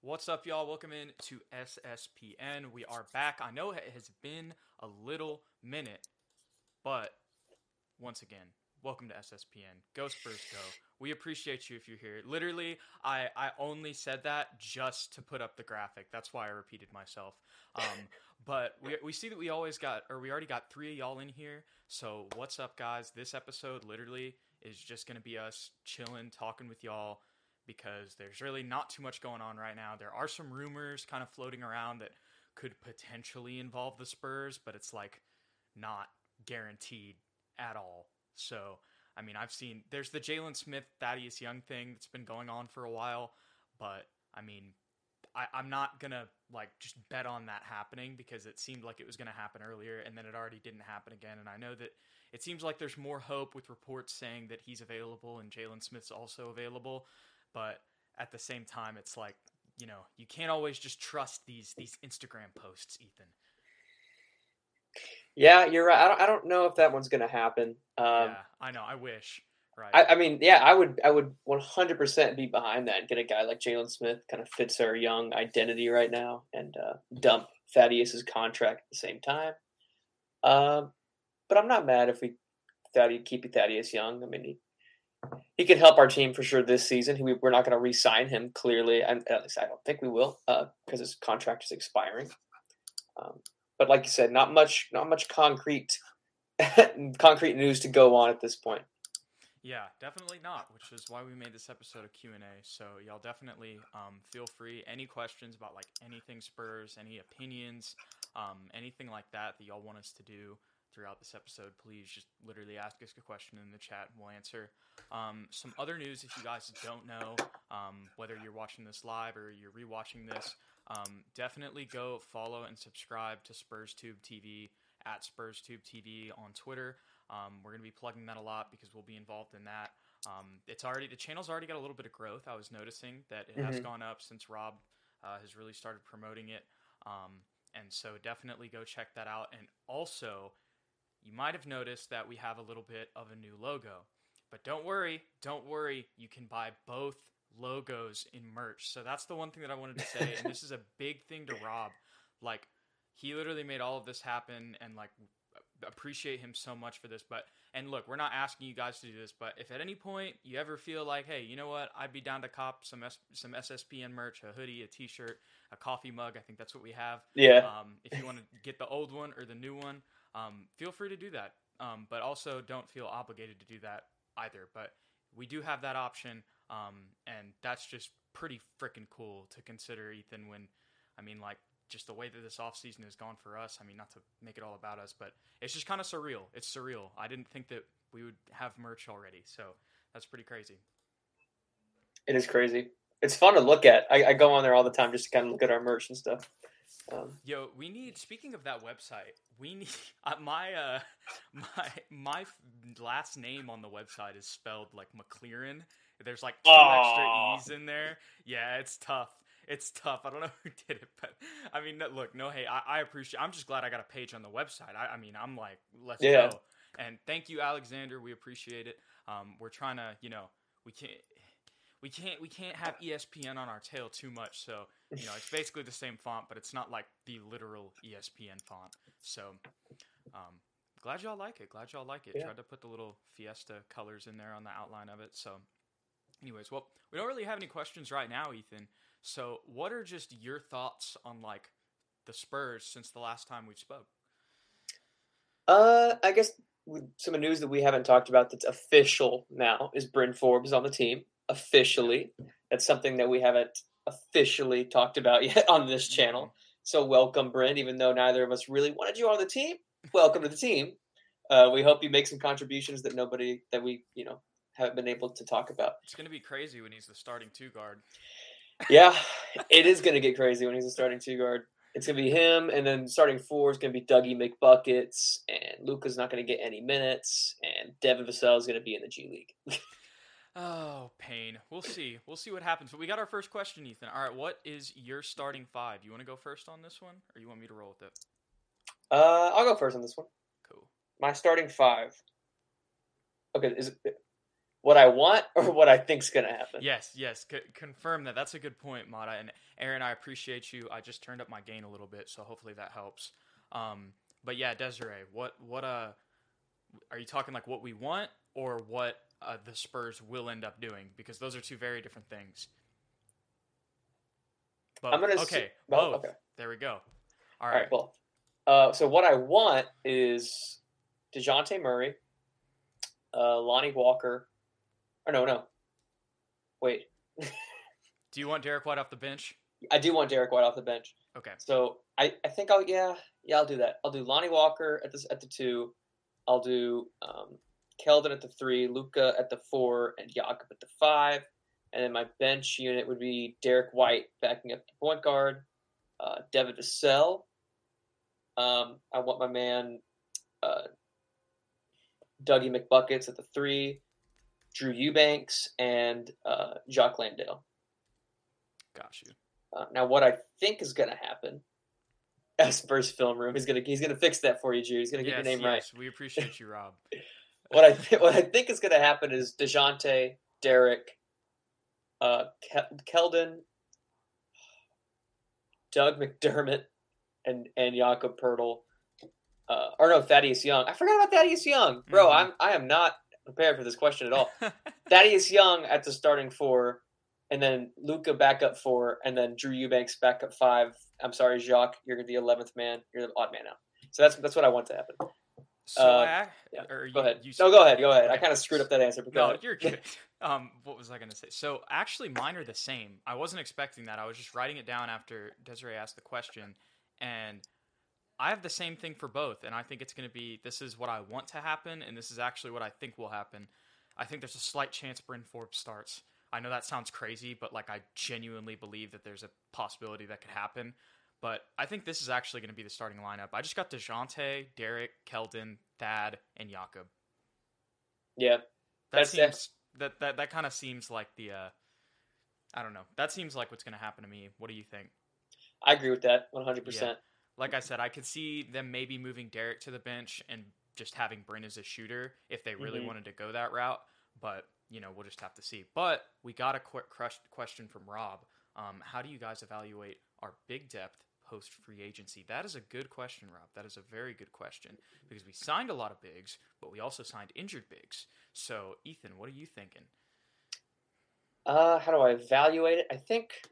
What's up, y'all? Welcome in to SSPN. We are back. I know it has been a little minute, but once again, welcome to SSPN. Go Spurs, go. We appreciate you if you're here. Literally, I, I only said that just to put up the graphic. That's why I repeated myself. Um, but we, we see that we always got, or we already got three of y'all in here. So what's up, guys? This episode literally is just going to be us chilling, talking with y'all because there's really not too much going on right now. There are some rumors kind of floating around that could potentially involve the Spurs, but it's like not guaranteed at all. So, I mean, I've seen there's the Jalen Smith Thaddeus Young thing that's been going on for a while, but I mean, I, I'm not gonna like just bet on that happening because it seemed like it was gonna happen earlier and then it already didn't happen again. And I know that it seems like there's more hope with reports saying that he's available and Jalen Smith's also available but at the same time it's like you know you can't always just trust these these instagram posts ethan Yeah, you're right. I don't, I don't know if that one's going to happen. Um, yeah i know i wish right I, I mean, yeah, I would, I would 100% be behind that. and Get a guy like Jalen Smith, kind of fits our young identity right now, and uh, dump Thaddeus's contract at the same time. Um, but I'm not mad if we Thaddeus keep Thaddeus young. I mean, he he could help our team for sure this season. He, we're not going to re-sign him clearly, and at least I don't think we will, because his contract is expiring. Um, but like you said, not much, not much concrete, concrete news to go on at this point. yeah definitely not which is why we made this episode of q&a so y'all definitely um, feel free any questions about like anything spurs any opinions um, anything like that that y'all want us to do throughout this episode please just literally ask us a question in the chat and we'll answer um, some other news if you guys don't know um, whether you're watching this live or you're rewatching this um, definitely go follow and subscribe to SpursTube TV at SpursTube TV on Twitter. Um, we're going to be plugging that a lot because we'll be involved in that. Um, it's already the channel's already got a little bit of growth. I was noticing that it has Mhm. gone up since Rob uh, has really started promoting it, um, and so definitely go check that out. And also, you might have noticed that we have a little bit of a new logo. But don't worry, don't worry. You can buy both logos in merch. So that's the one thing that I wanted to say, and this is a big thing to Rob. Like he literally made all of this happen, and like appreciate him so much for this. But and look, we're not asking you guys to do this, but if at any point you ever feel like, hey, you know what, I'd be down to cop some S- some SSPN merch, a hoodie, a T-shirt, a coffee mug. I think that's what we have. Yeah, Um, if you want to get the old one or the new one, um, feel free to do that. Um, but also don't feel obligated to do that either. But we do have that option, um, and that's just pretty freaking cool to consider, Ethan. When I mean, like, just the way that this off season has gone for us. I mean, not to make it all about us, but it's just kind of surreal. It's surreal. I didn't think that we would have merch already, so that's pretty crazy. it is crazy. It's fun to look at. I, I go on there all the time just to kind of look at our merch and stuff. Um, Yo, we need. Speaking of that website, we need uh, my uh my my last name on the website is spelled like McLaren. There's like two Aw. extra e's in there. Yeah, it's tough. It's tough. I don't know who did it, but I mean, no- look, no, hey, I, I appreciate. I'm just glad I got a page on the website. I, I mean, I'm like, let's Yeah. go. And thank you, Alexander. We appreciate it. Um, we're trying to, you know, we can't. We can't we can't have ESPN on our tail too much, so you know it's basically the same font, but it's not like the literal ESPN font. So, um, glad y'all like it. Glad y'all like it. Yeah. Tried to put the little Fiesta colors in there on the outline of it. So, anyways, well, we don't really have any questions right now, Ethan. So, what are just your thoughts on like the Spurs since the last time we spoke? uh, I guess with some of the news that we haven't talked about that's official now is Bryn Forbes on the team officially. That's something that we haven't officially talked about yet on this channel. So welcome, Bryn. Even though neither of us really wanted you on the team, welcome to the team. Uh, we hope you make some contributions that nobody that we you know haven't been able to talk about. It's gonna be crazy when he's the starting two guard. Yeah, it is going to get crazy when he's a starting two guard. It's going to be him, and then starting four is going to be Dougie McBuckets, and Luca's not going to get any minutes, and Devin Vassell is going to be in the G League. Oh, pain. We'll see. We'll see what happens. But we got our first question, Ethan. All right, what is your starting five? You want to go first on this one, or you want me to roll with it? Uh, I'll go first on this one. Cool. My starting five. Okay, is it what I want or what I think's gonna happen. Yes, yes. C- confirm that. That's a good point, Mata. And Aaron, I appreciate you. I just turned up my gain a little bit, so hopefully that helps. Um, but yeah, Desiree, what what uh, are you talking like what we want or what uh, the Spurs will end up doing? Because those are two very different things. Both. I'm gonna okay, both? both. Okay. There we go. All All right. right, both. Uh, so what I want is Dejounte Murray, uh, Lonnie Walker. Or no, no. Wait, Do you want Derek White off the bench? I do want Derek White off the bench. Okay. So I, I think I'll yeah yeah I'll do that. I'll do Lonnie Walker at this at the two. I'll do um, Keldon at the three, Luca at the four, and Jakob at the five. And then my bench unit would be Derek White backing up the point guard, uh, Devin Vassell. Um, I want my man uh, Dougie McBuckets at the three, Drew Eubanks, and uh, Jock Landale. Got you. Uh, now, what I think is going to happen, as Spurs film room, he's going to he's going to fix that for you, Drew. He's going to yes, get your name right. We appreciate you, Rob. What I th- what I think is going to happen is Dejounte, Derek, uh, Kel- Keldon, Doug McDermott, and and Jakob Poeltl. Uh, or no, Thaddeus Young. I forgot about Thaddeus Young, bro. Mhm. I'm I am not prepared for this question at all. Thaddeus Young at the starting four, and then Luca back up four, and then Drew Eubanks back up five. I'm sorry, Jacques, you're the eleventh man. You're the odd man out. So that's that's what I want to happen. so Uh, I, yeah, Go ahead. you- no, go ahead. Go ahead. I kind of screwed up that answer. But No, you're good. Um, what was I going to say? So actually, mine are the same. I wasn't expecting that. I was just writing it down after Desiree asked the question, and I have the same thing for both. And I think it's going to be this is what I want to happen, and this is actually what I think will happen. I think there's a slight chance Bryn Forbes starts. I know that sounds crazy, but like I genuinely believe that there's a possibility that could happen. But I think this is actually going to be the starting lineup. I just got Dejounte, Derek, Keldon, Thad, and Jakob. Yeah. That seems that that that kind of seems like the uh I don't know. That seems like what's going to happen to me. What do you think? I agree with that 100%. Like I said, I could see them maybe moving Derek to the bench and just having Bryn as a shooter if they really Mhm. wanted to go that route. But you know, we'll just have to see. But we got a quick crush- question from Rob. Um, how do you guys evaluate our big depth post free agency? That is a good question, Rob. That is a very good question because we signed a lot of bigs, but we also signed injured bigs. So, Ethan, what are you thinking? Uh, how do I evaluate it? I think,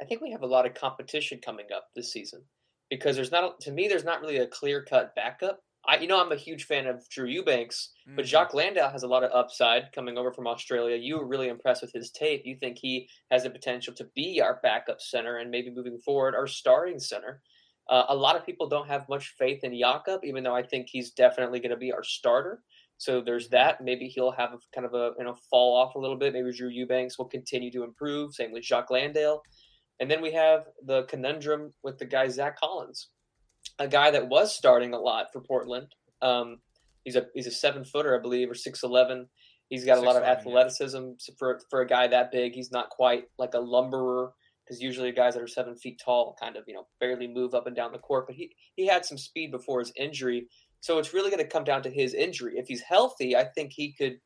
I think we have a lot of competition coming up this season because there's not, to me, there's not really a clear cut backup. I, you know, I'm a huge fan of Drew Eubanks, but Mhm. Jacques Landale has a lot of upside coming over from Australia. You were really impressed with his tape. You think he has the potential to be our backup center and maybe moving forward our starting center. Uh, a lot of people don't have much faith in Jakob, even though I think he's definitely going to be our starter. So there's Mhm. that. Maybe he'll have a, kind of a you know fall off a little bit. Maybe Drew Eubanks will continue to improve. Same with Jacques Landale. And then we have the conundrum with the guy Zach Collins, a guy that was starting a lot for Portland. Um, he's a he's a seven footer, I believe, or six eleven. He's got a lot of 6'11", yeah. athleticism So for for a guy that big. He's not quite like a lumberer because usually guys that are seven feet tall kind of you know barely move up and down the court. But he he had some speed before his injury, so it's really going to come down to his injury. If he's healthy, I think he could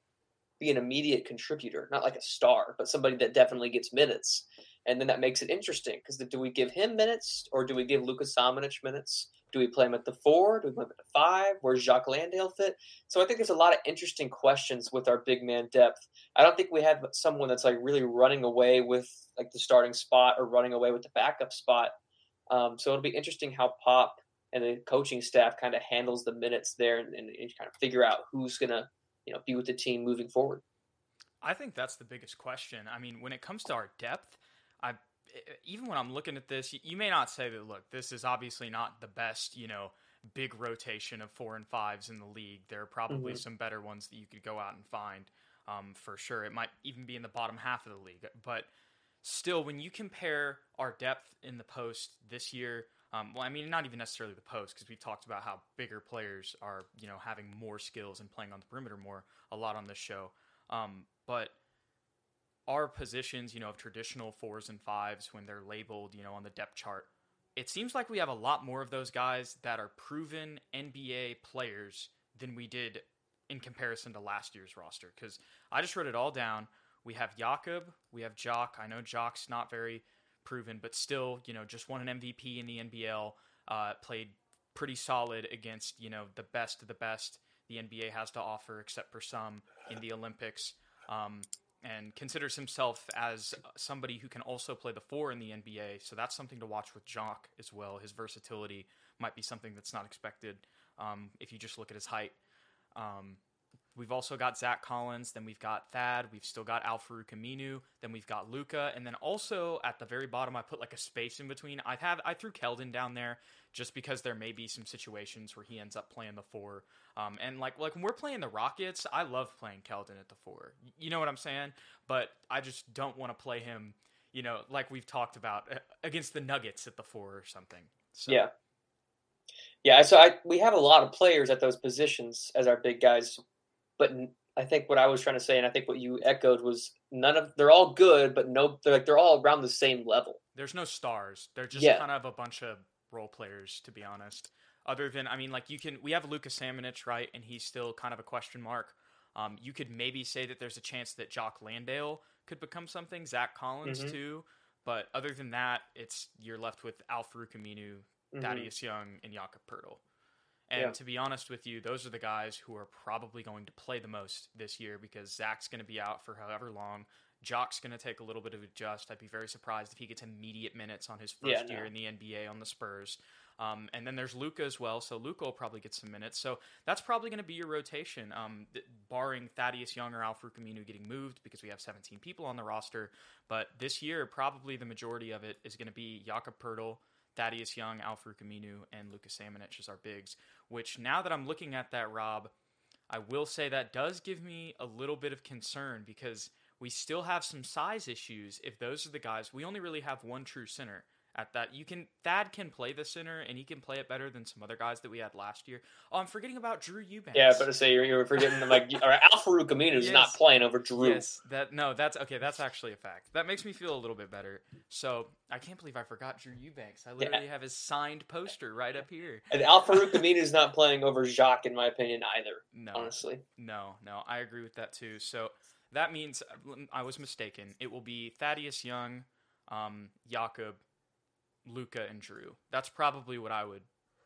be an immediate contributor, not like a star, but somebody that definitely gets minutes. And then that makes it interesting because do we give him minutes or do we give Lucas Samanic minutes? Do we play him at the four? Do we play him at the five? Where's Jacques Landale fit? So I think there's a lot of interesting questions with our big man depth. I don't think we have someone that's like really running away with like the starting spot or running away with the backup spot. Um, so it'll be interesting how Pop and the coaching staff kind of handles the minutes there and, and, and kind of figure out who's gonna you know be with the team moving forward. I think that's the biggest question. I mean, when it comes to our depth, I even when I'm looking at this, you, you may not say that. Look, this is obviously not the best, you know, big rotation of four and fives in the league. There are probably Mhm. some better ones that you could go out and find, um, for sure. It might even be in the bottom half of the league, but still, when you compare our depth in the post this year. Um, well, I mean, not even necessarily the post, because we've talked about how bigger players are, you know, having more skills and playing on the perimeter more a lot on this show. Um, but our positions, you know, of traditional fours and fives when they're labeled, you know, on the depth chart, it seems like we have a lot more of those guys that are proven NBA players than we did in comparison to last year's roster because I just wrote it all down. We have Jakob, we have Jock. I know Jock's not very proven, but still, you know, just won an MVP in the NBL. Uh, played pretty solid against you know the best of the best the NBA has to offer, except for some in the Olympics. Um, and considers himself as somebody who can also play the four in the NBA. So that's something to watch with Jock as well. His versatility might be something that's not expected um, if you just look at his height. Um, We've also got Zach Collins, then we've got Thad, we've still got Al-Farouq Aminu, then we've got Luca, and then also at the very bottom I put like a space in between. I have I threw Keldon down there just because there may be some situations where he ends up playing the four. Um, and like like when we're playing the Rockets, I love playing Keldon at the four. You know what I'm saying? But I just don't want to play him, you know, like we've talked about against the Nuggets at the four or something. So. Yeah. Yeah, so I we have a lot of players at those positions as our big guys but I think what I was trying to say, and I think what you echoed was none of they're all good, but no, they're like they're all around the same level. There's no stars. They're just yeah. kind of a bunch of role players, to be honest. Other than, I mean, like you can, we have Lucas Samanic, right, and he's still kind of a question mark. Um, you could maybe say that there's a chance that Jock Landale could become something, Zach Collins mm-hmm. too. But other than that, it's you're left with Al-Farouq Aminu, mm-hmm. Thaddeus Young, and Jakob Poeltl. And yeah. to be honest with you, those are the guys who are probably going to play the most this year because Zach's going to be out for however long. Jock's going to take a little bit of adjust. I'd be very surprised if he gets immediate minutes on his first yeah, no. year in the NBA on the Spurs. Um, and then there's Luca as well, so Luca will probably get some minutes. So that's probably going to be your rotation, um, barring Thaddeus Young or Al-Farouq Aminu getting moved because we have 17 people on the roster. But this year, probably the majority of it is going to be Jakob Poeltl, Thaddeus Young, Al-Farouq Aminu, and Lucas Samanic as our bigs. Which now that I'm looking at that, Rob, I will say that does give me a little bit of concern because we still have some size issues. If those are the guys, we only really have one true center at that. You can Thad can play the center and he can play it better than some other guys that we had last year. Oh, I'm forgetting about Drew Eubanks. Yeah, but to say you're, you're forgetting like or Al-Farouq Aminu is yes. not playing over Drew. Yes, that no, that's okay. That's actually a fact. That makes me feel a little bit better. So I can't believe I forgot Drew Eubanks. I literally yeah. have his signed poster right up here. And Al-Farouq Aminu is not playing over Jacques, in my opinion, either. No, honestly, no, no, I agree with that too. So that means I was mistaken. It will be Thaddeus Young, um, Jakob, Luka and Drew. That's probably what I would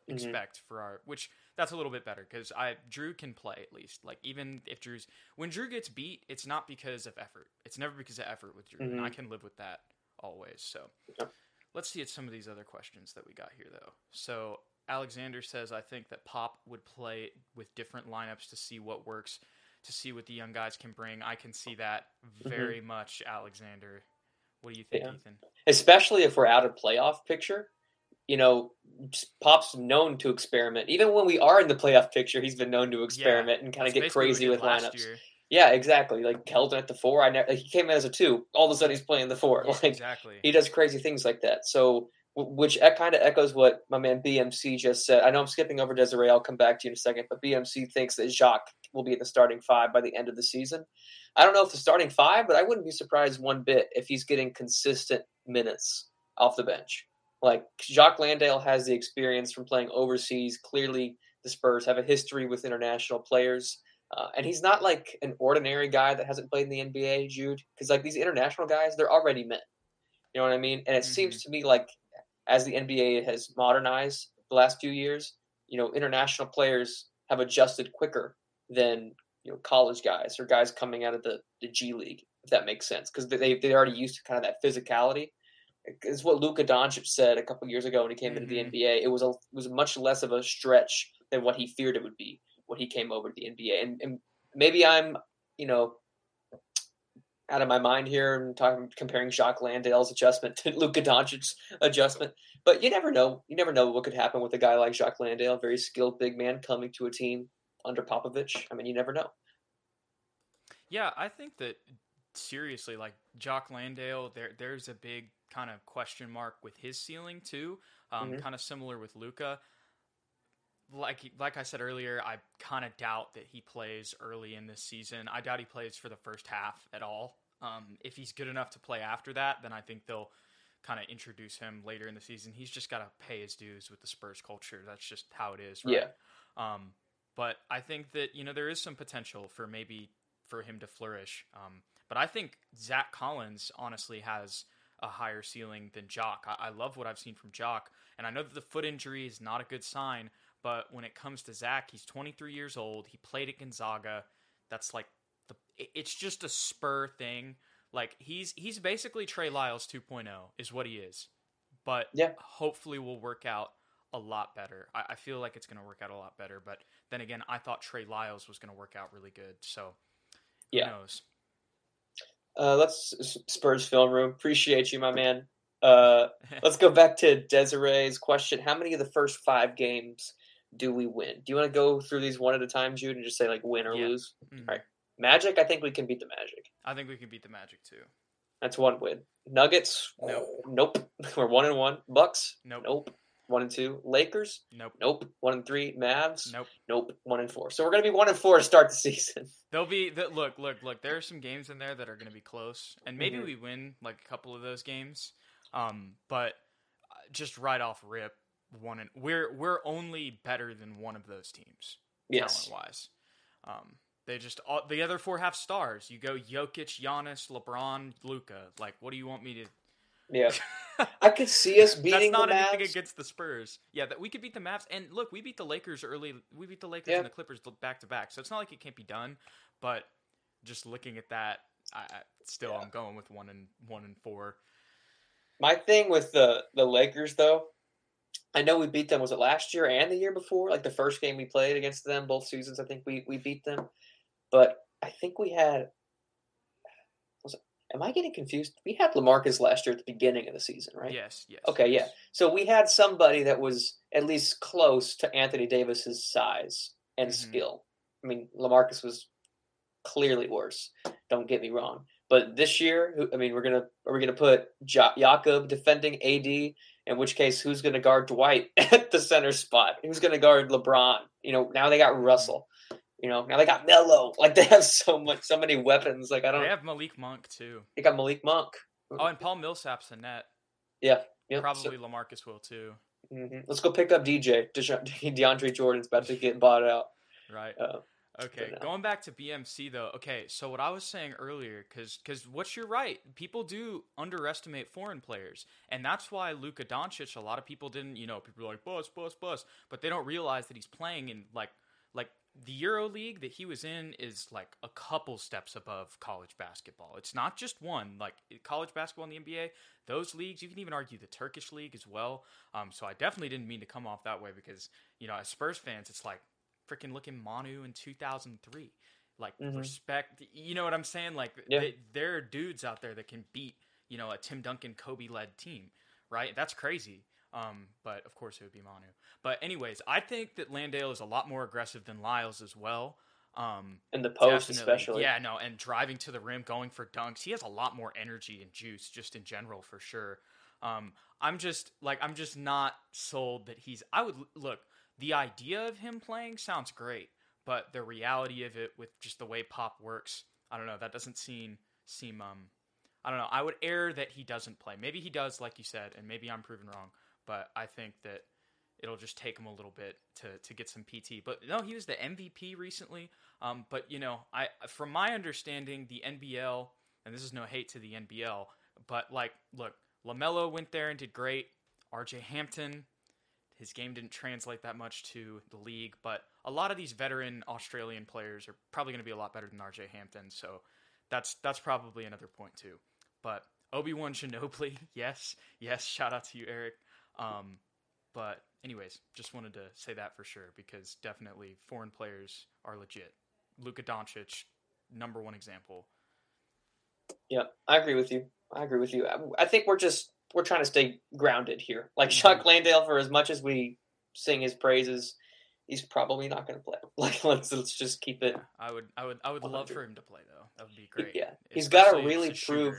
mm-hmm. expect for our which that's a little bit better because I Drew can play at least. Like even if Drew's when Drew gets beat, it's not because of effort. It's never because of effort with Drew, mm-hmm. and I mm-hmm. can live with that always. So yep. let's see at some of these other questions that we got here though. So Alexander says I think that Pop would play with different lineups to see what works, to see what the young guys can bring. I can see that mm-hmm. very mm-hmm. much, Alexander. What do you think, yeah. Ethan? Especially if we're out of playoff picture. You know, Pop's known to experiment. Even when we are in the playoff picture, he's been known to experiment yeah, and kind of get crazy with lineups. Year. Yeah, exactly. Like Keldon at the four, I never, he came in as a two. All of a sudden, he's playing the four. Yeah, like exactly. he does crazy things like that. So, which kind of echoes what my man BMC just said. I know I'm skipping over Desiree. I'll come back to you in a second. But BMC thinks that Jacques will be in the starting five by the end of the season. I don't know if the starting five, but I wouldn't be surprised one bit if he's getting consistent minutes off the bench. Like Jacques Landale has the experience from playing overseas. Clearly, the Spurs have a history with international players. Uh, and he's not like an ordinary guy that hasn't played in the NBA, Jude, because like these international guys, they're already men. You know what I mean? And it mm-hmm. seems to me like as the NBA has modernized the last few years, you know, international players have adjusted quicker than you know college guys or guys coming out of the, the G League, if that makes sense, because they they already used to kind of that physicality. It's what Luka Doncic said a couple years ago when he came mm-hmm. into the mm-hmm. NBA. It was a it was much less of a stretch than what he feared it would be when he came over to the NBA. And, and maybe I'm you know out of my mind here and talking comparing Jacques Landale's adjustment to Luka Doncic's adjustment. But you never know. You never know what could happen with a guy like Jacques Landale, very skilled big man coming to a team under Popovich. I mean, you never know. Yeah, I think that seriously, like Jock Landale, there there's a big kind of question mark with his ceiling too. Um, mm-hmm. Kind of similar with Luka. Like like I said earlier, I kind of doubt that he plays early in this season. I doubt he plays for the first half at all. Um, if he's good enough to play after that, then I think they'll kind of introduce him later in the season. He's just got to pay his dues with the Spurs culture. That's just how it is, right? Yeah. Um, but I think that you know there is some potential for maybe for him to flourish. Um, but I think Zach Collins honestly has a higher ceiling than Jock. I, I love what I've seen from Jock, and I know that the foot injury is not a good sign. But when it comes to Zach, he's 23 years old. He played at Gonzaga. That's like the. It's just a spur thing. Like he's he's basically Trey Lyles 2.0 is what he is. But Yeah. hopefully will work out a lot better. I, I feel like it's going to work out a lot better. But then again, I thought Trey Lyles was going to work out really good. So who Yeah. knows? Uh, let's Spurs film room. Appreciate you, my man. Uh, let's go back to Desiree's question. How many of the first five games do we win? Do you want to go through these one at a time, Jude, and just say like win or Yeah. lose? Mhm. Right. Magic, I think we can beat the Magic. I think we can beat the Magic too. That's one win. Nuggets, Nope. nope. We're one and one. Bucks, Nope. nope. One and two. Lakers, Nope. nope. One and three. Mavs, Nope. nope. One and four. So we're gonna be one and four to start the season. There'll be the, look, look, look. There are some games in there that are going to be close, and maybe Mhm. we win like a couple of those games. Um, but uh, just right off rip, one and we're we're only better than one of those teams Yes. talent wise. Um, they just all, the other four have stars. You go Jokic, Giannis, LeBron, Luca. Like, what do you want me to? Yeah. I could see us beating That's not the anything Mavs. against the Spurs. Yeah, that we could beat the Mavs, and look, we beat the Lakers early. We beat the Lakers Yeah. and the Clippers back to back, so it's not like it can't be done. But just looking at that, I, I still Yeah. I'm going with one and one and four. My thing with the the Lakers though, I know we beat them. Was it last year and the year before? Like the first game we played against them, both seasons. I think we we beat them, but I think we had. Was it, am I getting confused? We had Lamarcus last year at the beginning of the season, right? Yes, yes. Okay, yeah. So we had somebody that was at least close to Anthony Davis's size and Mhm. skill. I mean, Lamarcus was clearly worse. Don't get me wrong. But this year, I mean, we're gonna are we gonna put ja- Jakob defending AD? In which case, who's gonna guard Dwight at the center spot? Who's gonna guard LeBron? You know, now they got Russell. You know, now they got Melo. Like they have so much, so many weapons. Like I don't. They have Malik Monk too. They got Malik Monk. Oh, and Paul Millsap's a net. Yep, so- Probably Lamarcus will too. Mhm. Let's go pick up DJ. DeAndre Jordan's about to get bought out. Right. Uh, Okay, no. going back to BMC though. Okay, so what I was saying earlier, because because what you're right, people do underestimate foreign players, and that's why Luka Doncic. A lot of people didn't, you know, people are like bus, bus, bus, but they don't realize that he's playing in like like the Euro League that he was in is like a couple steps above college basketball. It's not just one. Like college basketball in the NBA, those leagues, you can even argue the Turkish league as well. Um, so I definitely didn't mean to come off that way because you know, as Spurs fans, it's like freaking looking Manu in 2003. Like Mhm. respect, you know what I'm saying? Like Yeah. they, there are dudes out there that can beat, you know, a Tim Duncan Kobe led team, right? That's crazy. Um, but of course it would be Manu. But anyways, I think that Landale is a lot more aggressive than Lyles as well. Um, in the post, definitely. especially. Yeah, no, and driving to the rim, going for dunks. He has a lot more energy and juice, just in general, for sure. Um, I'm just like I'm just not sold that he's. I would look. The idea of him playing sounds great, but the reality of it, with just the way pop works, I don't know. That doesn't seem seem. Um, I don't know. I would err that he doesn't play. Maybe he does, like you said, and maybe I'm proven wrong. But I think that it'll just take him a little bit to to get some PT. But no, he was the MVP recently. Um, but you know, I from my understanding, the NBL, and this is no hate to the NBL, but like, look, Lamelo went there and did great. R.J. Hampton, his game didn't translate that much to the league, but a lot of these veteran Australian players are probably going to be a lot better than R.J. Hampton. So that's that's probably another point too. But Obi Wan Ginobili, yes, yes, shout out to you, Eric. Um, but anyways, just wanted to say that for sure because definitely foreign players are legit. Luka Doncic, number one example. Yeah, I agree with you. I agree with you. I, I think we're just we're trying to stay grounded here. Like Mhm. Jock Landale, for as much as we sing his praises, he's probably not going to play. Like let's let's just keep it. I would, I would, I would love for him to play though. That would be great. Yeah, he's got to really prove.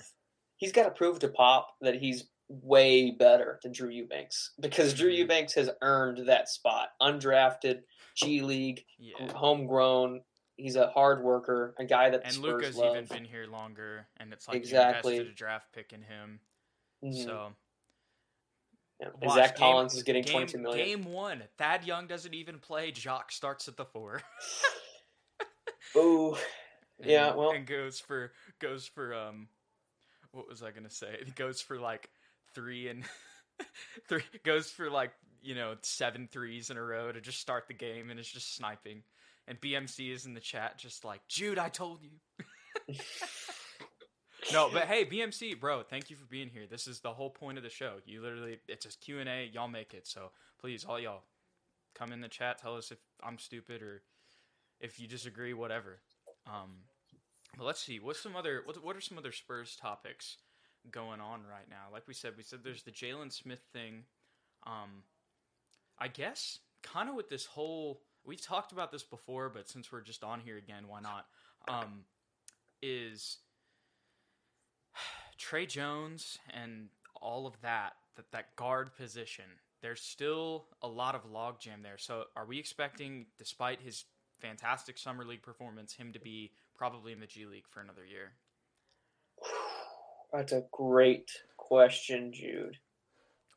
He's got to prove to Pop that he's way better than Drew Eubanks because Drew Mhm. Eubanks has earned that spot. Undrafted, G League, Yeah. homegrown. He's a hard worker, a guy that And Spurs Luca's love. even been here longer, and it's like Exactly. you invested a draft pick in him. Mhm. So Yeah. And Watch, Zach game- Collins is getting game, 22 million. Game one, Thad Young doesn't even play. Jock starts at the four. Ooh, And- Yeah, well- and goes for goes for um, what was I gonna say? It goes for like three and three goes for like you know seven threes in a row to just start the game, and it's just sniping. And BMC is in the chat, just like Jude, I told you. No, but hey, BMC, bro, thank you for being here. This is the whole point of the show. You literally, it's a Q and A. Y'all make it. So please, all y'all, come in the chat. Tell us if I'm stupid or if you disagree, whatever. Um, but let's see. What's some other? What, what are some other Spurs topics going on right now? Like we said, we said there's the Jalen Smith thing. Um, I guess kind of with this whole. We've talked about this before, but since we're just on here again, why not? Um, is Tre Jones and all of that, that that guard position, there's still a lot of logjam there. So are we expecting, despite his fantastic summer league performance, him to be probably in the G League for another year? That's a great question, Jude.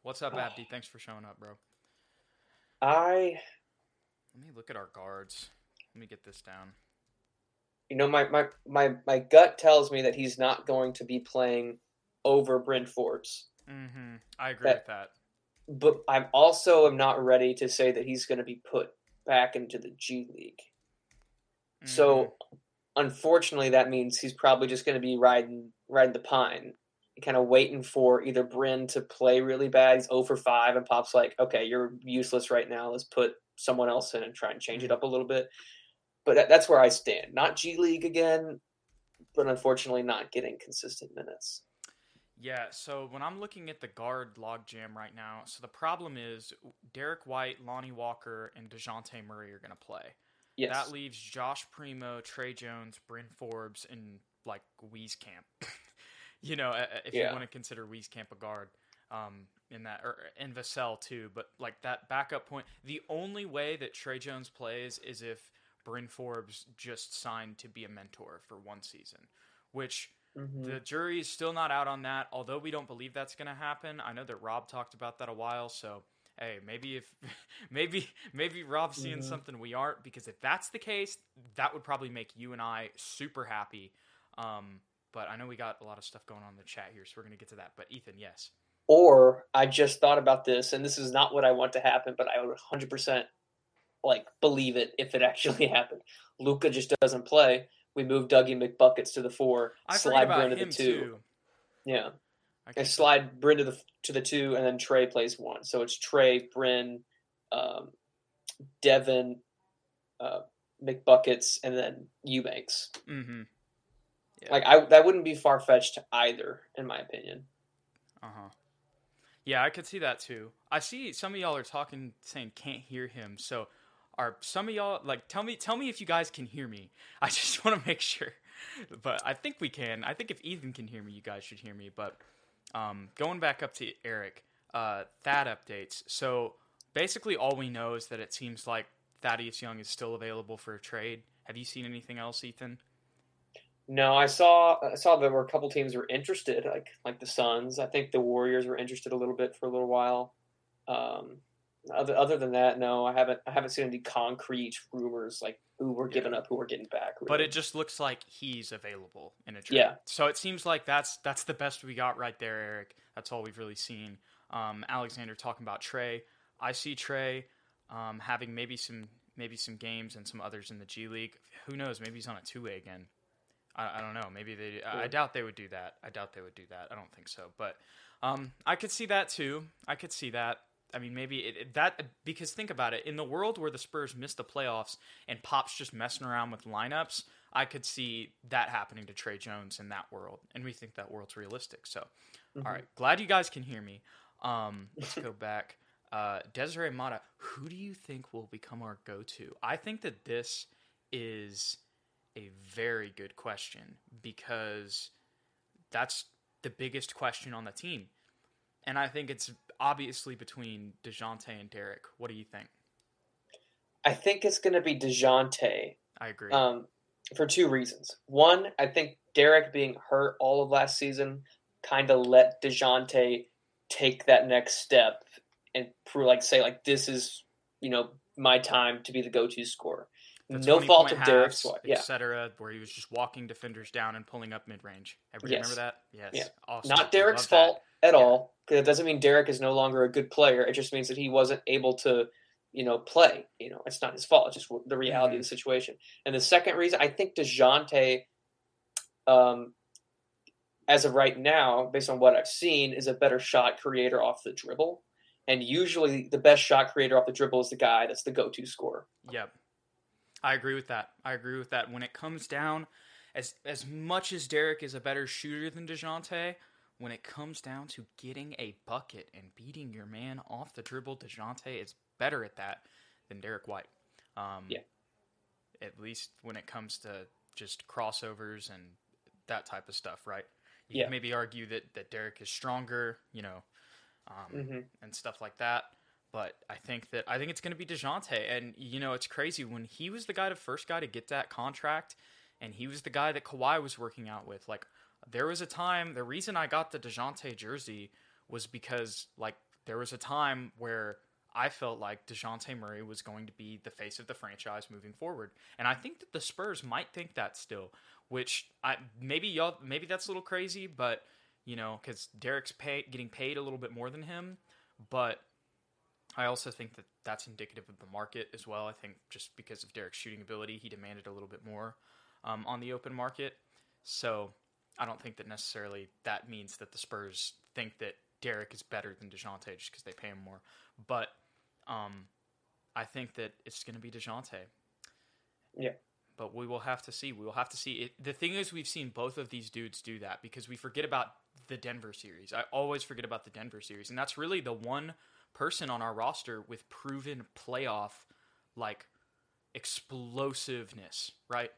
What's up, Abdi? Thanks for showing up, bro. I, Let me look at our guards. Let me get this down. You know, my my my my gut tells me that he's not going to be playing over Bryn Forbes, Mm-hmm. I agree That- with that. but I'm also am not ready to say that he's going to be put back into the G League. Mhm. So, unfortunately, that means he's probably just going to be riding riding the pine, kind of waiting for either Bryn to play really bad. He's 0 for 5, and Pop's like, okay, you're useless right now. Let's put someone else in and try and change it up a little bit. But that, that's where I stand. Not G League again, but unfortunately, not getting consistent minutes. Yeah, so when I'm looking at the guard logjam right now, so the problem is Derek White, Lonnie Walker, and DeJounte Murray are going to play. Yes. That leaves Josh Primo, Tre Jones, Bryn Forbes, and like Wieskamp. you know, if you want to consider Wieskamp a guard, um, in that or in Vassell too. But like that backup point, the only way that Tre Jones plays is if Bryn Forbes just signed to be a mentor for one season, which Mhm. the jury is still not out on that, although we don't believe that's going to happen. I know that Rob talked about that a while, so hey, maybe if maybe maybe Rob's seeing Mhm. something we aren't because if that's the case, that would probably make you and I super happy. Um, but I know we got a lot of stuff going on in the chat here, so we're going to get to that. But Ethan, yes. Or I just thought about this, and this is not what I want to happen, but I would 100% like believe it if it actually happened. Luca just doesn't play. We move Dougie McBuckets to the four, I slide about to the two. too. Yeah, I and slide Bryn to the to the two, and then Trey plays one. So it's Trey, Bryn, um, Devin, uh, McBuckets, and then Eubanks. Mhm. Yeah. Like I, that wouldn't be far fetched either, in my opinion. Uh huh. Yeah, I could see that too. I see some of y'all are talking, saying can't hear him. So, are some of y'all like tell me tell me if you guys can hear me? I just want to make sure. But I think we can. I think if Ethan can hear me, you guys should hear me. But um, going back up to Eric, uh, Thad updates. So basically, all we know is that it seems like Thaddeus Young is still available for a trade. Have you seen anything else, Ethan? No, I saw I saw there were a couple teams were interested, like like the Suns. I think the Warriors were interested a little bit for a little while. Um, other other than that, no, I haven't I haven't seen any concrete rumors like who we're giving up, who we're getting back. But it just looks like he's available in a trade. Yeah. So it seems like that's that's the best we got right there, Eric. That's all we've really seen. Um, Alexander talking about Trey. I see Trey um, having maybe some maybe some games and some others in the G League. Who knows? Maybe he's on a two way again. I, I don't know. Maybe they. I, I doubt they would do that. I doubt they would do that. I don't think so. But um, I could see that too. I could see that. I mean, maybe it, it- that because think about it. In the world where the Spurs miss the playoffs and Pop's just messing around with lineups, I could see that happening to Tre Jones in that world, and we think that world's realistic. So, Mhm. all right, glad you guys can hear me. Um, let's go back. Uh, Desiree Mata, who do you think will become our go-to? I think that this is a very good question because that's the biggest question on the team. And I think it's obviously between DeJounte and Derek. What do you think? I think it's going to be Dejounte I agree. um, for two reasons. One, I think Derek being hurt all of last season kind of let Dejounte take that next step and prove, like say like this is you know my time to be the go-to scorer. The no fault of Derek. Yeah, etc., where he was just walking defenders down and pulling up mid range. Everybody Yes. remember that? Yes. Yeah. Awesome. not Derek's Love that. fault at Yeah. all. Because it doesn't mean Derek is no longer a good player. It just means that he wasn't able to, you know, play. You know, it's not his fault. It's just the reality Mm-hmm. of the situation. And the second reason, I think Dejounte, um, as of right now, based on what I've seen, is a better shot creator off the dribble. And usually, the best shot creator off the dribble is the guy that's the go-to scorer. Yep. I agree with that. I agree with that. When it comes down, as as much as Derek is a better shooter than DeJounte, when it comes down to getting a bucket and beating your man off the dribble, DeJounte is better at that than Derek White. Um, Yeah. At least when it comes to just crossovers and that type of stuff, right? You Yeah. can maybe argue that, that Derek is stronger, you know, um, hmm and stuff like that. But I think that I think it's going to be Dejounte, and you know it's crazy when he was the guy, the first guy to get that contract, and he was the guy that Kawhi was working out with. Like there was a time, the reason I got the Dejounte jersey was because like there was a time where I felt like Dejounte Murray was going to be the face of the franchise moving forward, and I think that the Spurs might think that still. Which I maybe y'all maybe that's a little crazy, but you know because Derek's pay, getting paid a little bit more than him, but I also think that that's indicative of the market as well. I think just because of Derek's shooting ability, he demanded a little bit more um, on the open market. So I don't think that necessarily that means that the Spurs think that Derek is better than Dejounte just because they pay him more. But um, I think that it's going to be Dejounte. Yeah. But we will have to see. We will have to see. It, the thing is, we've seen both of these dudes do that because we forget about the Denver series. I always forget about the Denver series, and that's really the one person on our roster with proven playoff like explosiveness, right?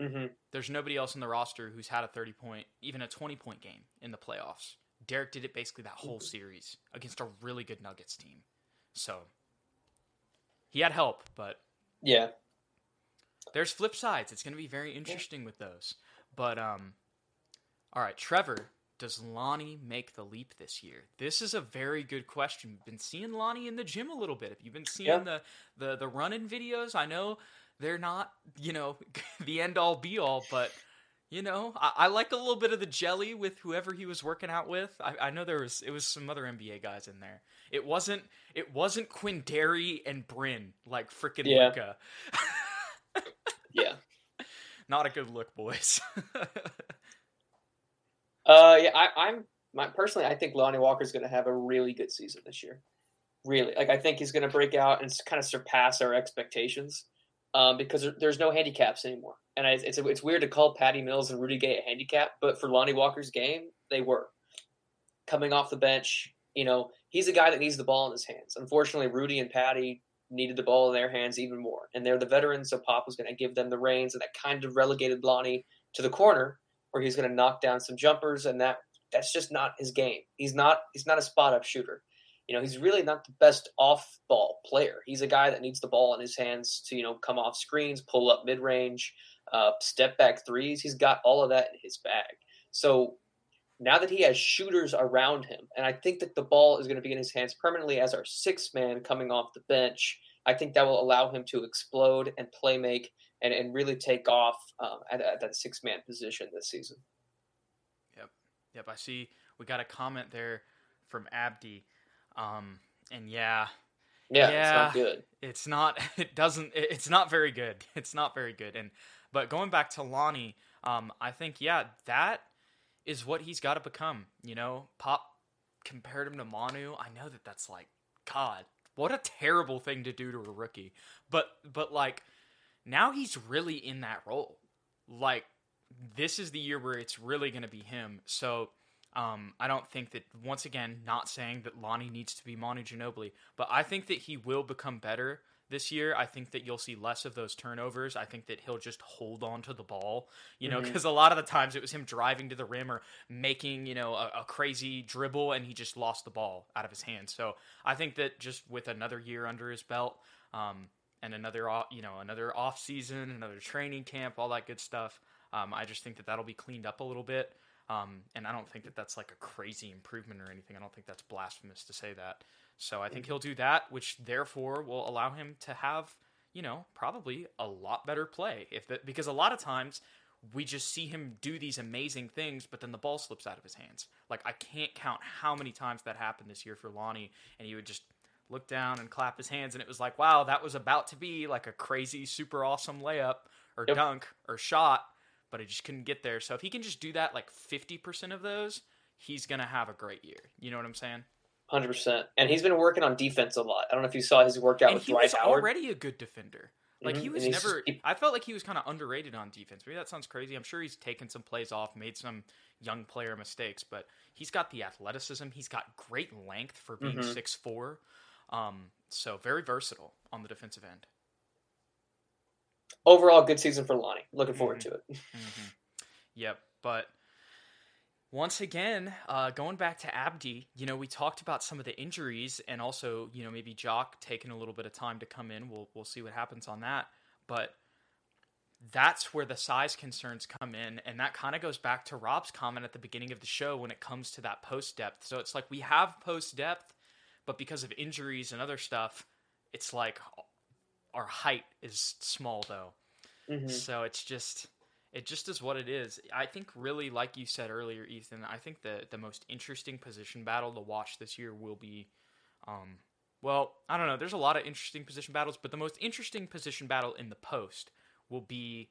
hmm There's nobody else in the roster who's had a 30 point, even a 20 point game in the playoffs. Derek did it basically that whole series against a really good Nuggets team. So he had help, but Yeah. there's flip sides. It's going to be very interesting with those. But um all right, Trevor, does Lonnie make the leap this year? This is a very good question. We've been seeing Lonnie in the gym a little bit. If you've been seeing Yeah. the the the running videos, I know they're not, you know, the end all be all, but you know, I, I like a little bit of the jelly with whoever he was working out with. I, I know there was it was some other NBA guys in there. It wasn't it wasn't Quinndary and Bryn like freaking Yeah. Luca. Yeah. Not a good look, boys. Uh, yeah, I, I'm my personally, I think Lonnie Walker's going to have a really good season this year. Really, like I think he's going to break out and kind of surpass our expectations, um, because there, there's no handicaps anymore. And I, it's it's weird to call Patty Mills and Rudy Gay a handicap, but for Lonnie Walker's game, they were coming off the bench. You know, he's a guy that needs the ball in his hands. Unfortunately, Rudy and Patty needed the ball in their hands even more, and they're the veterans, so Pop was going to give them the reins, and that kind of relegated Lonnie to the corner where he's going to knock down some jumpers, and that that's just not his game. He's not he's not a spot up shooter. You know, he's really not the best off ball player. He's a guy that needs the ball in his hands to you know come off screens, pull up mid range, uh, step back threes. He's got all of that in his bag. So now that he has shooters around him, and I think that the ball is going to be in his hands permanently as our sixth man coming off the bench. I think that will allow him to explode and play make and, and really take off um, at, at that six man position this season. Yep, Yep. I see. We got a comment there from Abdi, um, and yeah, Yeah, it's not good. it's not. It doesn't. It's not very good. It's not very good. And but going back to Lonnie, um, I think yeah, that is what he's got to become. You know, Pop compared him to Manu. I know that that's like God. What a terrible thing to do to a rookie. But but like now he's really in that role. Like this is the year where it's really going to be him. So um, I don't think that once again, not saying that Lonnie needs to be Manu Ginobili, but I think that he will become better this year. I think that you'll see less of those turnovers. I think that he'll just hold on to the ball, you know, because a lot of the times it was him driving to the rim or making, you know, a, a crazy dribble and he just lost the ball out of his hand. So I think that just with another year under his belt, um, and another, you know, another off season, another training camp, all that good stuff. Um, I just think that that'll be cleaned up a little bit. Um, and I don't think that that's like a crazy improvement or anything. I don't think that's blasphemous to say that. So I think he'll do that, which therefore will allow him to have, you know, probably a lot better play. If that because a lot of times we just see him do these amazing things, but then the ball slips out of his hands. Like I can't count how many times that happened this year for Lonnie, and he would just look down and clap his hands, and it was like, wow, that was about to be like a crazy, super awesome layup or Yep. dunk or shot, but he just couldn't get there. So if he can just do that like fifty percent of those, he's gonna have a great year. You know what I'm saying? Hundred percent. And he's been working on defense a lot. I don't know if you saw his workout and with he Dwight was Howard. already a good defender. Like Mhm, he was just- never. he- I felt like he was kind of underrated on defense. Maybe that sounds crazy. I'm sure he's taken some plays off, made some young player mistakes, but he's got the athleticism. He's got great length for being Mhm. six four. Um, so very versatile on the defensive end. Overall, good season for Lonnie. Looking forward Mhm. to it. hmm Yep, but once again, uh, going back to Abdi, you know, we talked about some of the injuries and also, you know, maybe Jock taking a little bit of time to come in. We'll we'll see what happens on that, but that's where the size concerns come in, and that kind of goes back to Rob's comment at the beginning of the show when it comes to that post depth. So it's like we have post depth, but because of injuries and other stuff, it's like our height is small though. Mhm. So it's just it just is what it is. I think really like you said earlier, Ethan, I think the the most interesting position battle to watch this year will be um well, I don't know, there's a lot of interesting position battles, but the most interesting position battle in the post will be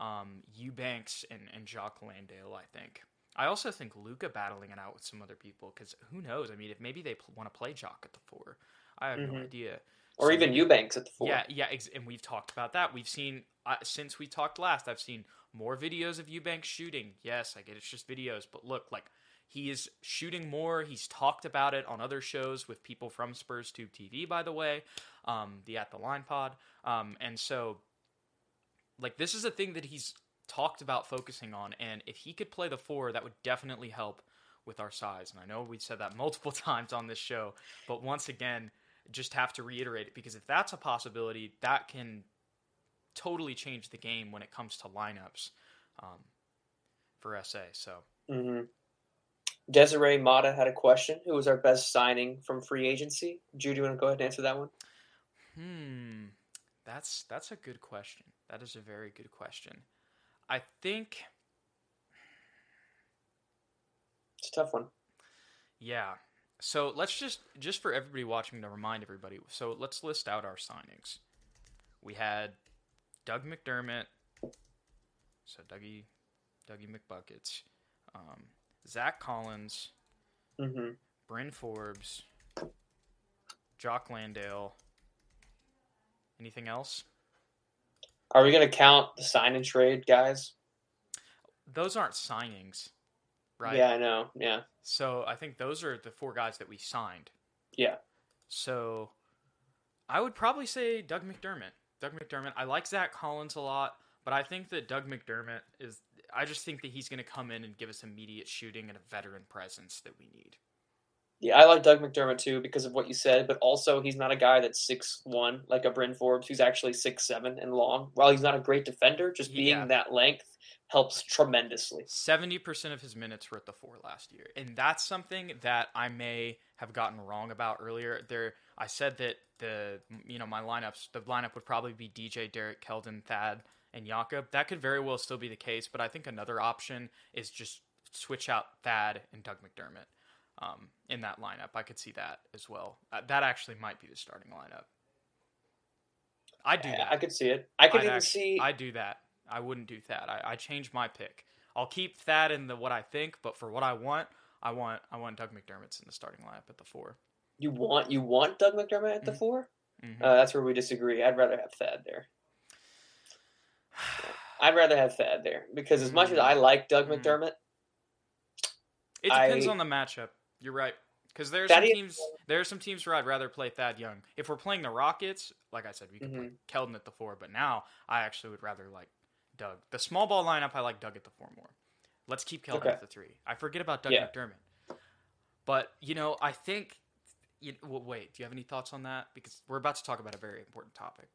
um Eubanks and, and Jock Landale, I think. I also think Luka battling it out with some other people because who knows? I mean, if maybe they pl- want to play Jock at the four, I have no Mhm. idea. Or So even maybe- Eubanks at the four. yeah, yeah, ex- and we've talked about that. We've seen uh, since we talked last. I've seen more videos of Eubanks shooting. Yes, I get it's just videos, but look, like he is shooting more. He's talked about it on other shows with people from Spurs Tube TV, by the way, um, the At the Line Pod, um, and so like this is a thing that he's talked about focusing on. And if he could play the four, that would definitely help with our size. And I know we've said that multiple times on this show, but once again, just have to reiterate it because if that's a possibility, that can totally change the game when it comes to lineups um, for SA. So hmm Desiree Mata had a question. Who was our best signing from free agency? Jude, you want to go ahead and answer that one? Hmm, that's that's a good question. That is a very good question. I think, It's a tough one. yeah. So let's just just for everybody watching to remind everybody. So let's list out our signings. We had Doug McDermott, so Dougie, Dougie McBuckets, um, Zach Collins, hmm Bryn Forbes, Jock Landale. Anything else? Are we going to count the sign and trade guys? Those aren't signings, right? Yeah, I know. Yeah. So I think those are the four guys that we signed. Yeah. So I would probably say Doug McDermott. Doug McDermott. I like Zach Collins a lot, but I think that Doug McDermott is. I just think that he's going to come in and give us immediate shooting and a veteran presence that we need. Yeah, I like Doug McDermott too because of what you said, but also he's not a guy that's six one like a Bryn Forbes, who's actually six seven and long. While he's not a great defender, just being Yeah. that length helps tremendously. Seventy percent of his minutes were at the four last year, and that's something that I may have gotten wrong about earlier. There, I said that the you know my lineups, the lineup would probably be DJ, Derrick, Keldon, Thad, and Jakob. That could very well still be the case, but I think another option is just switch out Thad and Doug McDermott um, in that lineup. I could see that as well. Uh, that actually might be the starting lineup. I do that. I could see it. I could I'd even actu- see. I do that. I wouldn't do Thad. I, I changed my pick. I'll keep Thad in the what I think, but for what I want, I want I want Doug McDermott's in the starting lineup at the four. you want you want Doug McDermott at the Mhm. 4 Mhm. Uh, that's where we disagree. I'd rather have Thad there. I'd rather have Thad there because as much as Mm. I like Doug Mm. McDermott, it depends I- on the matchup. You're right. Because there's some teams. There are some teams where I'd rather play Thad Young. If we're playing the Rockets, like I said, we could play Mhm. Keldon at the four. But now I actually would rather like Doug. The small ball lineup, I like Doug at the four more. Let's keep Keldon Okay. at the three. I forget about Doug Yeah. McDermott. But you know, I think. You, well, wait, do you have any thoughts on that? Because we're about to talk about a very important topic.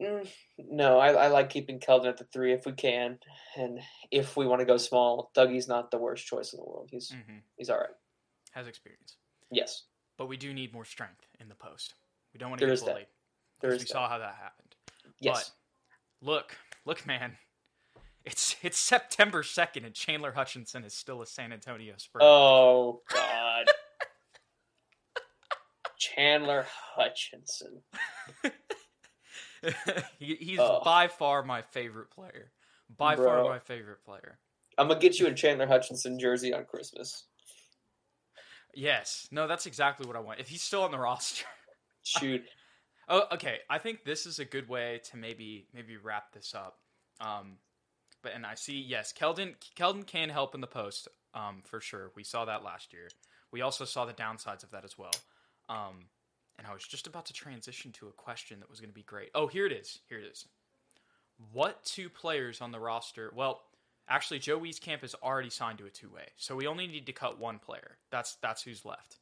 Mm, no, I, I like keeping Keldon at the three if we can, and if we want to go small, Dougie's not the worst choice in the world. He's hmm he's all right. Has experience, Yes, but we do need more strength in the post. We don't want to There get bullied. there is we that. saw how that happened. yes. But look, look, man. It's it's September second, and Chandler Hutchison is still a San Antonio Spur. Oh God, Chandler Hutchison. he, he's Ugh. by far my favorite player. By far my favorite player. I'm gonna get you a Chandler Hutchison jersey on Christmas. Yes. No, that's exactly what I want. If he's still on the roster. Shoot, Oh, okay. I think this is a good way to maybe maybe wrap this up. Um, but and I see yes, Keldon Keldon can help in the post. Um, for sure. We saw that last year. We also saw the downsides of that as well. Um, and I was just about to transition to a question that was going to be great. Oh, here it is. Here it is. What two players on the roster? Well, actually, Joe Wieskamp is already signed to a two way, so we only need to cut one player. That's that's who's left.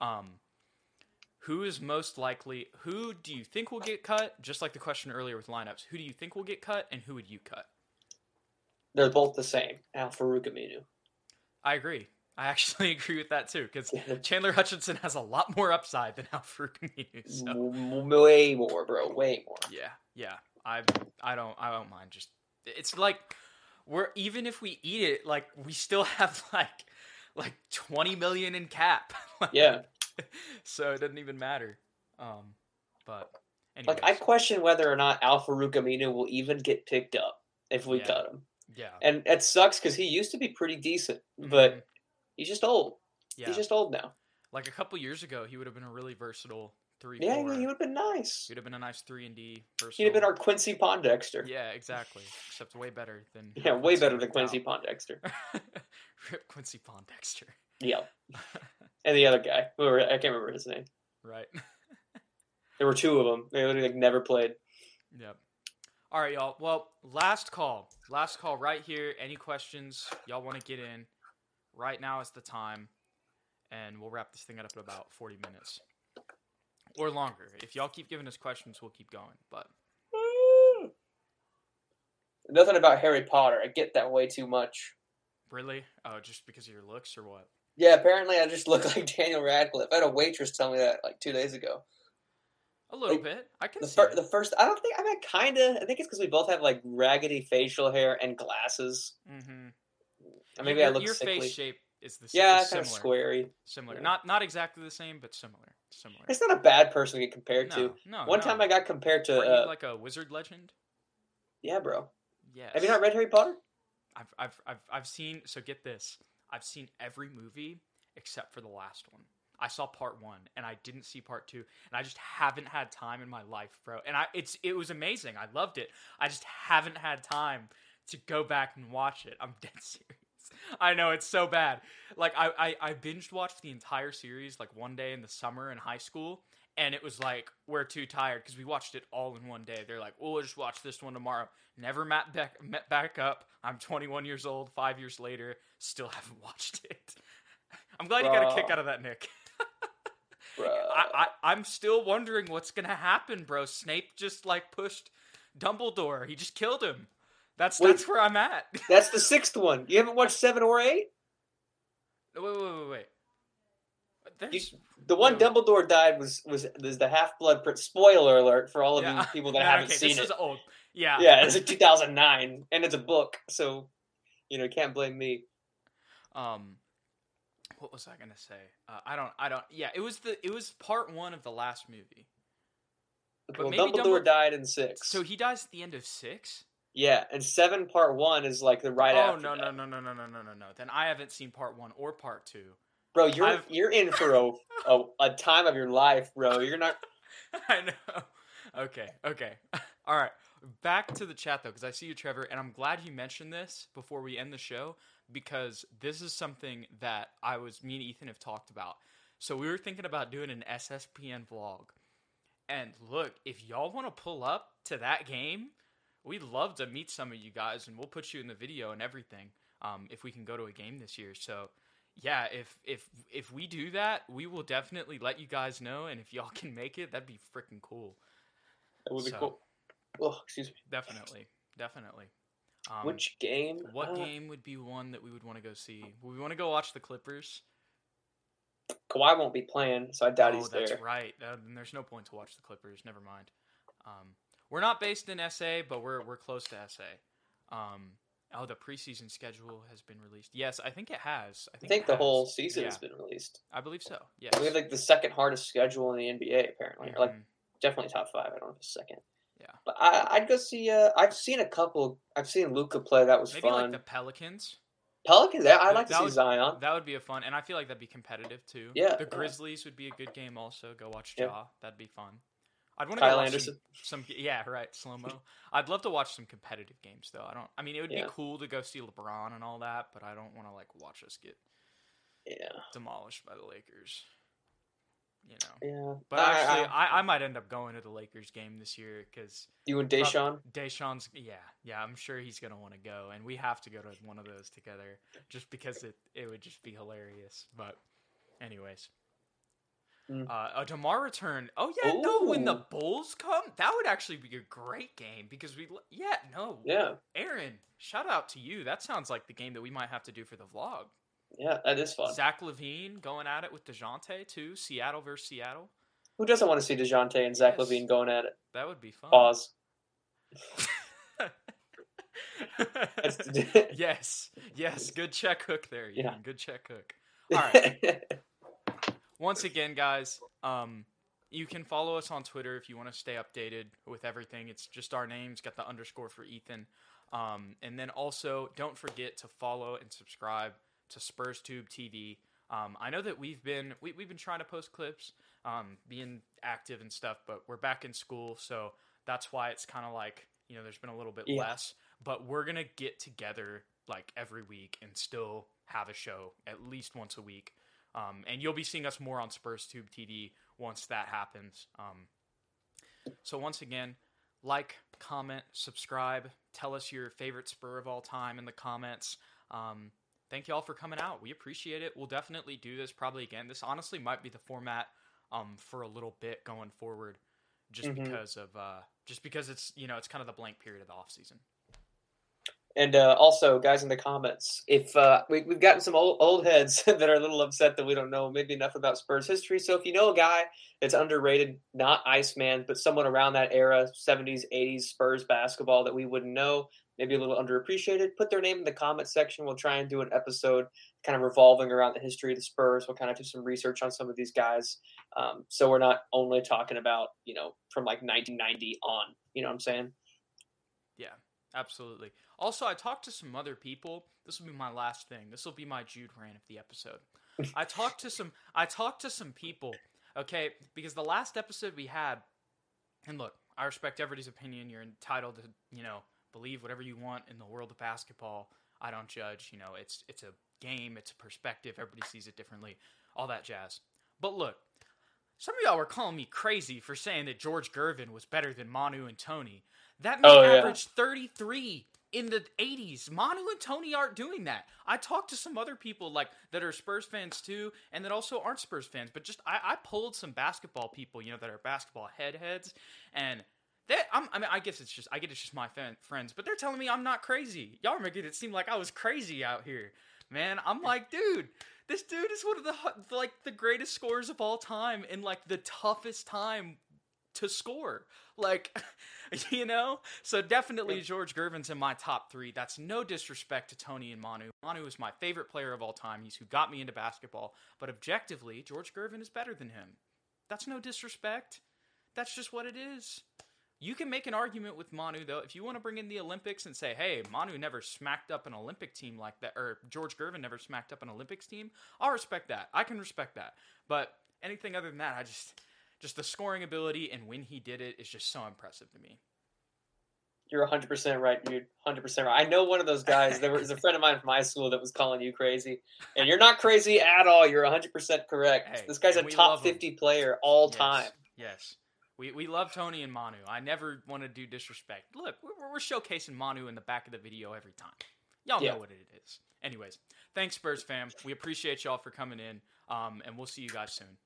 Um, who is most likely? Who do you think will get cut? Just like the question earlier with lineups, who do you think will get cut, and who would you cut? they're both the same. Al-Farouq Aminu. I agree. I actually agree with that too, because Chandler Hutchison has a lot more upside than Alfred Aminu. So way more, bro. Way more. yeah, yeah. I I don't I don't mind. Just it's like we're even if we eat it, like we still have like like twenty million in cap. Yeah. so it doesn't even matter. Um, but Like I question whether or not Al-Farouq Aminu will even get picked up if we Yeah. cut him. yeah, And it sucks because he used to be pretty decent, but Mhm. he's just old. yeah, He's just old now. like a couple years ago, he would have been a really versatile three. Yeah, four. he would have been nice. He'd have been a nice three and D. Person. He'd have been our Quincy Pondexter. Yeah, exactly. Except way better than Yeah, way better than. Quincy Pondexter. Rip Quincy Pondexter. Yeah. And the other guy, who I can't remember his name. Right. There were two of them. They literally like, never played. Yep. All right, y'all. Well, last call. Last call right here. Any questions y'all want to get in? Right now is the time. And we'll wrap this thing up in about 40 minutes. Or longer. If y'all keep giving us questions, we'll keep going. But Nothing about Harry Potter. I get that way too much. really? Oh, just because of your looks or what? Yeah, apparently I just look like Daniel Radcliffe. I had a waitress tell me that like two days ago. A little Like, bit. I can The, see fir- the first, I don't think, I mean, kind of. I think it's because we both have like raggedy facial hair and glasses. mm-hmm. And maybe your, I look your sickly. face shape is the yeah, is kind of similar. squarey. Similar. Yeah. Not not exactly the same, but similar. Similar. It's not a bad person to get compared no, to. no. One no. time I got compared to, uh, like a wizard legend? yeah, bro. yeah Have you not read Harry Potter? I've, I've, I've, I've seen. So get this. I've seen every movie except for the last one. I saw part one, and I didn't see part two, and I just haven't had time in my life, bro. And I, it's, it was amazing. I loved it. I just haven't had time to go back and watch it. I'm dead serious. I know it's so bad. Like I, I, I binged watched the entire series like one day in the summer in high school, and it was like we're too tired because we watched it all in one day. They're like, "Well, we'll just watch this one tomorrow." Never met back met back up. I'm 21 years old. Five years later, still haven't watched it. I'm glad you got a kick out of that, Nick. Bro. I, I I'm still wondering what's gonna happen, bro. Snape just like pushed Dumbledore. He just killed him. That's Wait. that's where I'm at. That's the sixth one. You haven't watched seven or eight? wait, wait, wait, wait. There's, The one Wait. Dumbledore died was was was the Half Blood Prince. Spoiler alert for all of Yeah. you people that No, haven't okay, seen this it. is old. Yeah. Yeah, it's like 2009, and it's a book, so you know you can't blame me. Um, what was I gonna say? Uh, I don't. I don't. Yeah, it was the. It was part one of the last movie. But well, maybe Dumbledore Dumbledore- died in six. So he dies at the end of six. Yeah, and seven part one is like the right oh after. no, no no no no no no no no! Then I haven't seen part one or part two. bro, you're I've- you're in for a, a a time of your life, bro. You're not. I know. Okay, okay. All right. Back to the chat though, because I see you, Trevor, and I'm glad you mentioned this before we end the show because this is something that I was me and Ethan have talked about. So we were thinking about doing an SSPN vlog, and look, if y'all want to pull up to that game, we'd love to meet some of you guys, and we'll put you in the video and everything. Um, if we can go to a game this year, so yeah, if if if we do that, we will definitely let you guys know, and if y'all can make it, that'd be freaking cool. That would be So, cool. Oh, excuse me. Definitely, definitely. Um, Which game? What Uh, game would be one that we would want to go see? Would we want to go watch the Clippers? Kawhi won't be playing, so I doubt oh, he's that's there. right. Uh, then there's no point to watch the Clippers. Never mind. Um, we're not based in SA, but we're we're close to SA. Um, oh, the preseason schedule has been released. Yes, I think it has. I I think, think the has. whole season Yeah, has been released. I believe so. Yes. We have like the second hardest schedule in the NBA, apparently. Or like Mhm. definitely top five. I don't know if it's second. Yeah. But I, I'd go see. Uh, I've seen a couple. I've seen Luka play. That was Maybe fun. like the Pelicans. Pelicans. Yeah, I'd That- like to that see would- Zion. That would be a fun, and I feel like that'd be competitive too. Yeah, The yeah. Grizzlies would be a good game. Also, go watch. Jaw. That'd be fun. I'd want to go Kyle watch Anderson. some, some. Yeah, right. Slow mo. I'd love to watch some competitive games though. I don't. I mean, it would Yeah. be cool to go see LeBron and all that, but I don't want to like watch us get Yeah, demolished by the Lakers. You know. yeah. But I- actually, I- I, I might end up going to the Lakers game this year because you and Deshaun. Deshaun's. Yeah, yeah. I'm sure he's gonna want to go, and we have to go to one of those together, just because it it would just be hilarious. But, anyways. Mm. Uh, a Demar return. Oh yeah, no. When the Bulls come, that would actually be a great game because we. Yeah, no. Yeah, Aaron, shout out to you. That sounds like the game that we might have to do for the vlog. yeah. That is fun. Zach LaVine going at it with Dejounte too. Seattle versus Seattle. Who doesn't want to see Dejounte and Zach Yes. LaVine going at it? That would be fun. Pause. Yes, yes. Good check hook there. Yeah. Good check hook. All right. Once again, guys, um, you can follow us on Twitter if you want to stay updated with everything. It's just our names, got the underscore for Ethan. Um, and then also, don't forget to follow and subscribe to Spurs Tube TV. Um, I know that we've been we, we've been trying to post clips, um, being active and stuff, but we're back in school, so that's why it's kind of like you know there's been a little bit Yeah. less. But we're gonna get together like every week and still have a show at least once a week. Um, and you'll be seeing us more on Spurs Tube TV once that happens. Um, so once again, like, comment, subscribe, tell us your favorite Spur of all time in the comments. Um, thank you all for coming out. We appreciate it. We'll definitely do this probably again. This honestly might be the format um, for a little bit going forward, just Mhm. because of uh, just because it's you know it's kind of the blank period of the off season. And uh, also, guys, in the comments, if uh, we, we've gotten some old, old heads that are a little upset that we don't know maybe enough about Spurs history. So if you know a guy that's underrated, not Iceman, but someone around that era, 70s, 80s Spurs basketball that we wouldn't know, maybe a little underappreciated, put their name in the comment section. We'll try and do an episode kind of revolving around the history of the Spurs. We'll kind of do some research on some of these guys. Um, so we're not only talking about, you know, from like 1990 on. You know what I'm saying? Yeah, absolutely. Also, I talked to some other people. This will be my last thing. This will be my Jude rant of the episode. I talked to some. I talked to some people. Okay, because the last episode we had, and look, I respect everybody's opinion. You're entitled to, you know, believe whatever you want in the world of basketball. I don't judge. You know, it's it's a game. It's a perspective. Everybody sees it differently. All that jazz. But look, some of y'all were calling me crazy for saying that George Gervin was better than Manu and Tony. That man Oh, yeah. averaged 33 in the 80s. Manu and Tony aren't doing that. I talked to some other people like that are Spurs fans too, and that also aren't Spurs fans. But just I, I pulled some basketball people, you know, that are basketball headheads, and that I'm, I mean, I guess it's just I get it's just my fan, friends, but they're telling me I'm not crazy. Y'all are making it seem like I was crazy out here, man. I'm like, dude, this dude is one of the like the greatest scorers of all time in like the toughest time to score. Like, you know? So definitely Yeah. George Gervin's in my top three. That's no disrespect to Tony and Manu. Manu is my favorite player of all time. He's who got me into basketball. But objectively, George Gervin is better than him. That's no disrespect. That's just what it is. You can make an argument with Manu though. If you want to bring in the Olympics and say, "Hey, Manu never smacked up an Olympic team like that," or George Gervin never smacked up an Olympics team, I'll respect that. I can respect that. But anything other than that, I just, just the scoring ability and when he did it is just so impressive to me. You're 100% right, dude. 100% right. I know one of those guys. There was a friend of mine from high school that was calling you crazy. And you're not crazy at all. You're 100% correct. Hey, this guy's a top love him. 50 player all Yes, time. Yes. We, we love Tony and Manu. I never want to do disrespect. Look, we're, we're showcasing Manu in the back of the video every time. Y'all Yeah. know what it is. Anyways, thanks, Spurs fam. We appreciate y'all for coming in, um, and we'll see you guys soon.